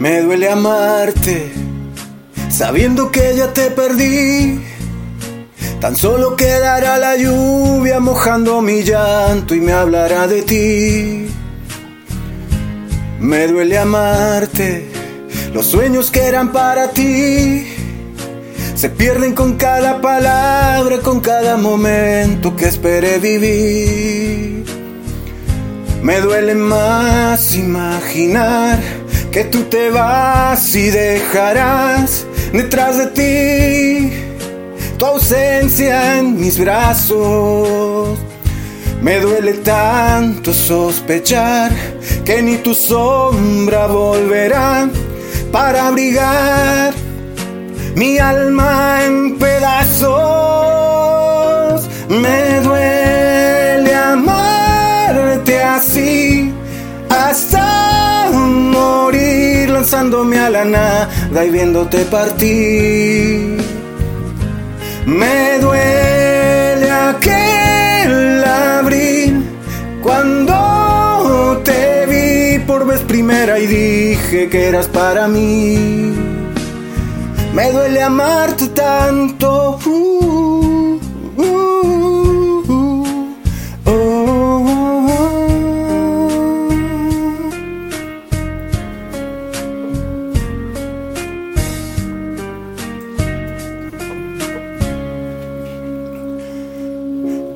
Me duele amarte, sabiendo que ya te perdí. Tan solo quedará la lluvia mojando mi llanto y me hablará de ti. Me duele amarte, los sueños que eran para ti. Se pierden con cada palabra, con cada momento que esperé vivir. Me duele más imaginar que tú te vas y dejarás detrás de ti tu ausencia en mis brazos. Me duele tanto sospechar que ni tu sombra volverá para abrigar mi alma en pedazos. Lanzándome a la nada y viéndote partir. Me duele aquel abril cuando te vi por vez primera y dije que eras para mí. Me duele amarte tanto. uh,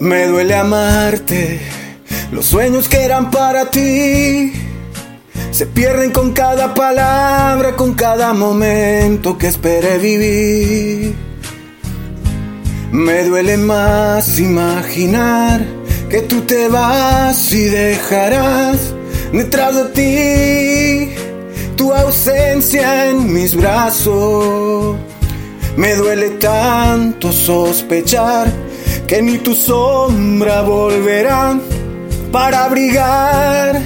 Me duele amarte, los sueños que eran para ti se pierden con cada palabra, con cada momento que esperé vivir. Me duele más imaginar que tú te vas y dejarás detrás de ti tu ausencia en mis brazos. Me duele tanto sospechar que ni tu sombra volverá para abrigar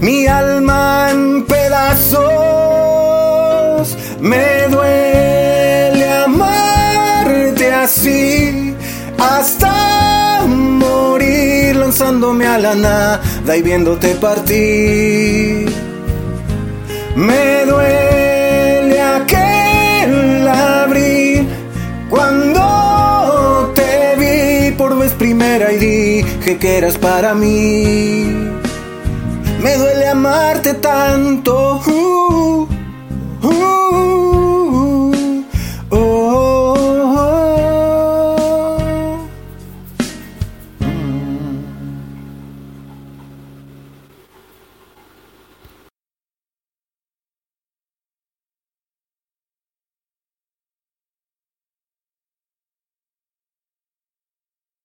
mi alma en pedazos. Me duele amarte así hasta morir lanzándome a la nada y viéndote partir. Me duele por vez primera y dije que eras para mí. Me duele amarte tanto. uh,